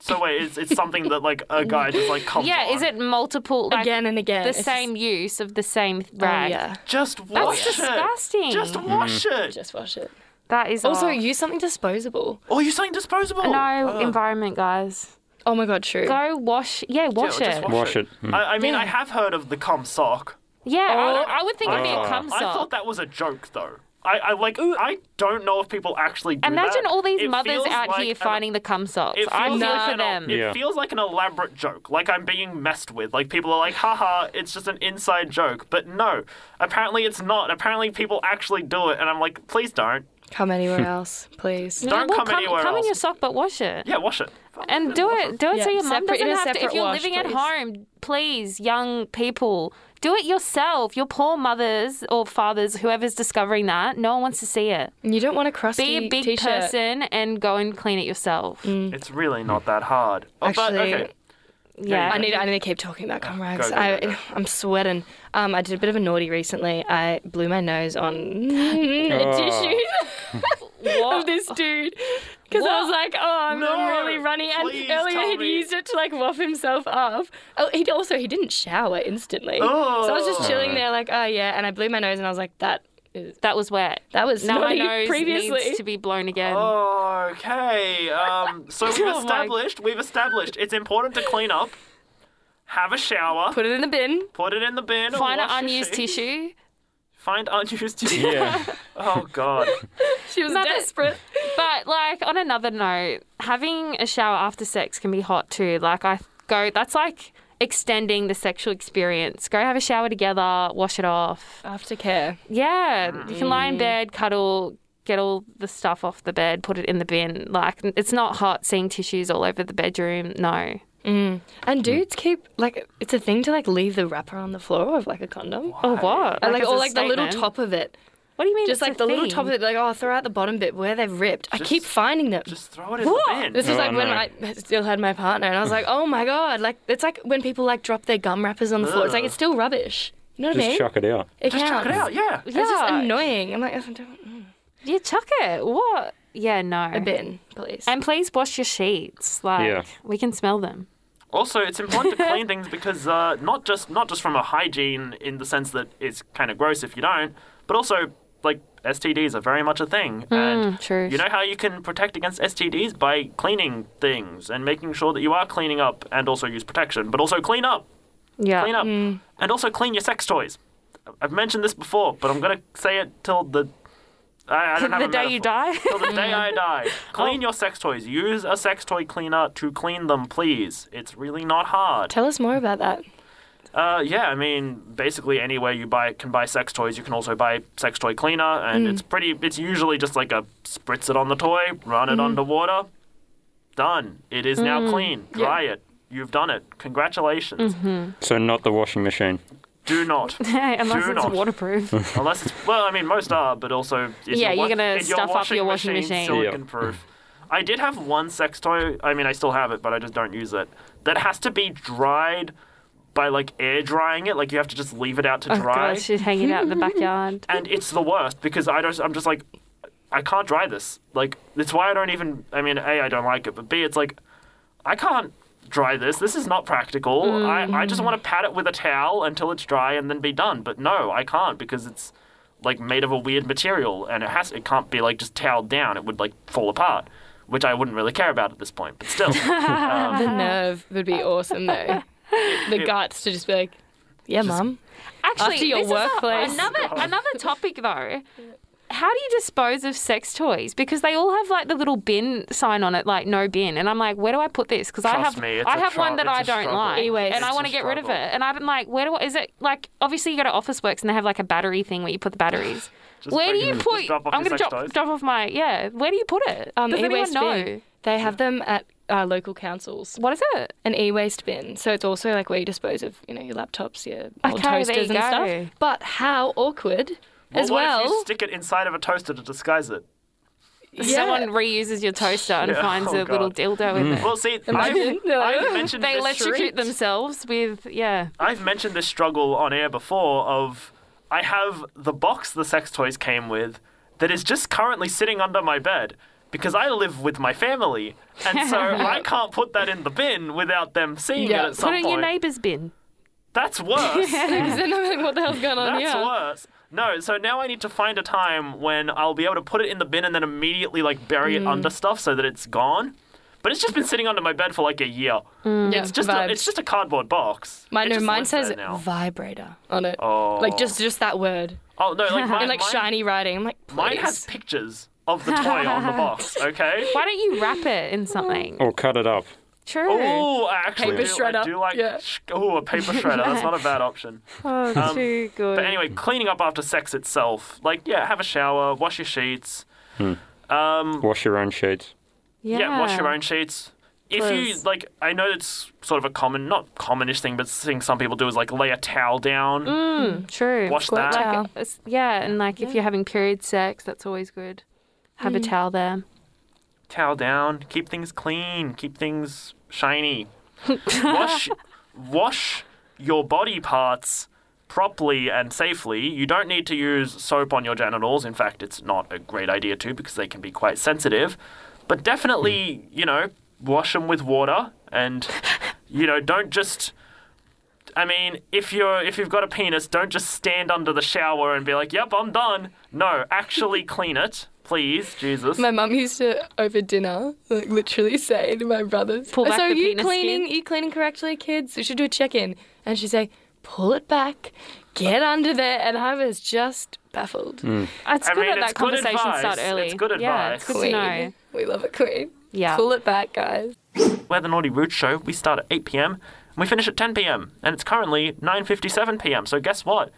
so wait, it's, it's something that like a guy just like comes Yeah, on. is it multiple? Like, again and again, the it's just- same use of the same Oh, rag. yeah, Just wash That's it. That's disgusting. Just wash it. just wash it. That is Also, oh. use something disposable. Or use something disposable. no Ugh. environment, guys. Oh my god, true. Go wash. Yeah, wash just it. Wash it. Mm. I, I mean, Yeah. I have heard of the cum sock. Yeah, I, Oh, would- I would think it'd be a cum sock. I thought that was a joke, though. I, I like. I don't know if people actually do Imagine that. all these It mothers out like here an- finding the cum socks. It I feels feel like for an, them. It Yeah. feels like an elaborate joke, like I'm being messed with. Like people are like, haha, it's just an inside joke. But no, apparently it's not. Apparently people actually do it, and I'm like, please don't. Come anywhere <laughs> else, please. Don't well, come come, anywhere come in else. your sock, but wash it. Yeah, wash it. And do it. Do it so Yeah, your mum separate- in doesn't a have to. If separate you're wash, living at please. home, please, young people, do it yourself. Your poor mothers or fathers, whoever's discovering that, no one wants to see it. You don't want a crusty Be a big t-shirt. person and go and clean it yourself. Mm. It's really not that hard. Oh, but, Actually, okay. Yeah. I need I need to keep talking about cum rags. go, go, I, go. <laughs> I'm sweating. Um, I did a bit of a naughty recently. I blew my nose on <laughs> a tissue <laughs> of this dude because I was like, oh, I'm, No, I'm really runny. And earlier he'd me. used it to like waff himself up. Oh, he also he didn't shower instantly. So I was just chilling there like, oh yeah, and I blew my nose and I was like, that is that was wet. that was Now my naughty nose previously. needs to be blown again. Okay. Um. So we've <laughs> Oh established. We've established it's important to clean up, have a shower, Put it in the bin. put it in the bin, Find an unused tissue. Find unused tissue. Yeah. <laughs> Oh God. She was No, but- desperate. But like on another note, having a shower after sex can be hot too. Like I go, that's like extending the sexual experience. Go have a shower together, wash it off. Aftercare. Yeah, mm. you can lie in bed, cuddle, get all the stuff off the bed, put it in the bin. Like it's not hot seeing tissues all over the bedroom. No. Mm. And mm. dudes keep like it's a thing to like leave the wrapper on the floor of like a condom. Oh what? Or, like, or a like the little top of it. What do you mean? Just it's like a the little top of it, like, oh, throw out the bottom bit where they've ripped. I Just- keep finding them. Just throw it in the bin. This was Oh, like when no. I still had my partner, and I was like, oh my god, like it's like when people like drop their gum wrappers on the floor. It's like it's still rubbish. You know what I Just mean? chuck it out. it Just chuck it counts. out. Yeah. It's just Yeah. annoying. I'm like, I don't- Yeah, chuck it. What? Yeah, no. a bin, please. And please wash your sheets. Like Yeah. we can smell them. Also, it's important to clean things because uh, not just not just from a hygiene in the sense that it's kind of gross if you don't, but also like STDs are very much a thing, and Mm, true. you know how you can protect against STDs by cleaning things and making sure that you are cleaning up, and also use protection, but also clean up, Yeah. clean up, and also clean your sex toys. I've mentioned this before, but I'm gonna say it till the I, I don't <laughs> have the day you die. Till the day I die. <laughs> Clean your sex toys. Use a sex toy cleaner to clean them, please. It's really not hard. Tell us more about that. Uh, yeah, I mean, basically anywhere you buy can buy sex toys, you can also buy sex toy cleaner, and hmm. it's pretty. It's usually just like a spritz it on the toy, run it mm-hmm. underwater, done. It is now hmm. clean. Dry it. You've done it. Congratulations. Mm-hmm. So not the washing machine. Do not. <laughs> Unless Do it's not. waterproof. <laughs> Unless it's well, I mean, most are, but also is Yeah, you're wa- gonna is your stuff up your washing machine. silicon proof. I did have one sex toy. I mean, I still have it, but I just don't use it. That has to be dried by like air drying it. Like you have to just leave it out to dry. Oh dry, gosh, she's hanging out in the backyard. <laughs> and it's the worst because I don't. I'm just like, I can't dry this. Like that's why I don't even. I mean, a I don't like it, but b it's like, I can't dry this. This is not practical. I, I just want to pat it with a towel until it's dry and then be done. But no, I can't because it's like made of a weird material and it has it can't be like just toweled down. It would like fall apart, which I wouldn't really care about at this point. But still, <laughs> um, The nerve would be awesome though. <laughs> The guts to just be like, yeah, mum. Actually, After your this is a- workplace. another another topic though. How do you dispose of sex toys? Because they all have like the little bin sign on it, like no bin, and I'm like, where do I put this? Because I Trust have me, it's I a have one tru- that it's I a don't struggle. like, E-waste. and I It's want a to get rid of it. struggle. And I'm like, where do I, is it like? Obviously, you go to Officeworks and they have like a battery thing where you put the batteries. <sighs> Just where do bring you it- put? just drop off I'm your gonna sex drop toys. drop off my yeah. Where do you put it? Um, Does anyone e-waste know? bin. They have them at uh, local councils. What is it? An e-waste bin. So it's also like where you dispose of, you know, your laptops, your old Okay, toasters you and go. stuff. But how awkward well, as what well. if you stick it inside of a toaster to disguise it? Someone reuses your toaster and <laughs> Yeah, finds oh a little God. dildo in it. Well, see, Imagine. I've, I've mentioned They this electrocute themselves with yeah. I've mentioned this struggle on air before of I have the box the sex toys came with that is just currently sitting under my bed because I live with my family and so <laughs> I can't put that in the bin without them seeing Yeah, it at some Put it in point. your neighbour's bin. That's <laughs> worse. Because then I'm like, what the hell's going on That's here? worse. No, so now I need to find a time when I'll be able to put it in the bin and then immediately like bury it under hmm. stuff so that it's gone. But it's just been sitting under my bed for like a year. Hmm. Yeah, It's just a, vibes. it's just a cardboard box. Mine, It no, just mine lives says now. vibrator on it. Oh. Like just just that word. Oh no, like <laughs> mine, and like mine, shiny writing. I'm like, mine please. has pictures of the toy on the box. <laughs> Okay. Why don't you wrap it in something? Or cut it up. True. Oh, actually Paper do, I do like. Yeah. Oh, a paper <laughs> shredder. That's not a bad option. Oh, Um, too good. But anyway, cleaning up after sex itself. Like, yeah, have a shower, wash your sheets. Um, Wash your own sheets. yeah. wash your own sheets. If you like, I know it's sort of a common, not commonish thing, but thing some people do is like lay a towel down. Mm, true. Wash Squirt that. Like, yeah, and like if you're having period sex, that's always good. Have a mm. towel there. Towel down. Keep things clean. Keep things shiny. <laughs> wash, wash your body parts properly and safely. You don't need to use soap on your genitals. In fact, it's not a great idea to because they can be quite sensitive. But definitely, mm. you know, wash them with water and you know, don't just I mean, if you're if you've got a penis, don't just stand under the shower and be like, "Yep, I'm done." No, actually clean it, please, Jesus. My mum used to over dinner, like literally say to my brothers, Pull back "So the you penis cleaning? skin?" You cleaning correctly, kids? We should do a check-in." And she'd say, "Pull it back, get under there," and I was just baffled. Hmm. It's I good mean, that it's that good conversation advice. start early. It's good Yeah, it's advice. good to know. We love it, Queen. Yeah. Pull it back, guys. We're the Naughty Rude Show. We start at 8 p.m. and we finish at 10 p.m. and it's currently 9:57 p.m. So guess what?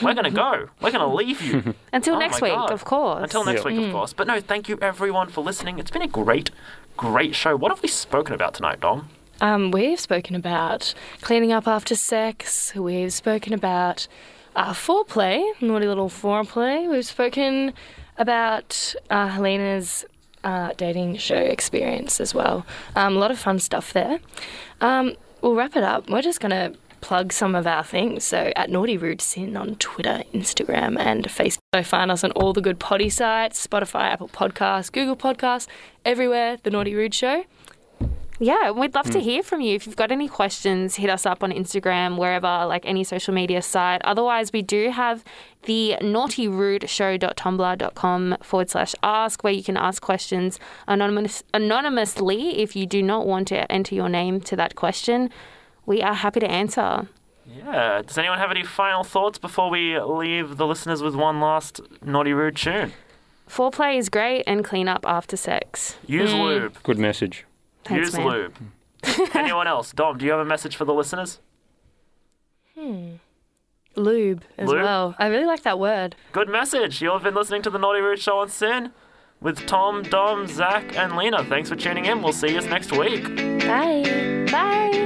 We're gonna go. We're gonna leave you <laughs> Until Oh next week, God. of course. until next week, of course. But no, thank you everyone for listening. It's been a great, great show. What have we spoken about tonight, Dom? Um, we've spoken about cleaning up after sex. We've spoken about uh, foreplay, naughty little foreplay. We've spoken about uh, Helena's uh, dating show experience as well. Um, a lot of fun stuff there. Um, we'll wrap it up. We're just going to plug some of our things. So at Naughty Rude SYN on Twitter, Instagram, and Facebook. So find us on all the good potty sites Spotify, Apple Podcasts, Google Podcasts, everywhere. The Naughty Rude Show. yeah, we'd love to hear from you. If you've got any questions, hit us up on Instagram, wherever, like any social media site. Otherwise, we do have the naughtyrudeshow.tumblr.com forward slash ask, where you can ask questions anonymous, anonymously if you do not want to enter your name to that question. We are happy to answer. Yeah. Does anyone have any final thoughts before we leave the listeners with one last naughty rude tune? Foreplay is great and clean up after sex. Use lube. Good message. Thanks, Use man. lube. <laughs> anyone else? Dom, do you have a message for the listeners? Hmm. Lube as Lube? well. I really like that word. Good message. You've been listening to the Naughty Rude Show on SYN with Tom, Dom, Zack, and Lena. Thanks for tuning in. We'll see you next week. Bye. Bye.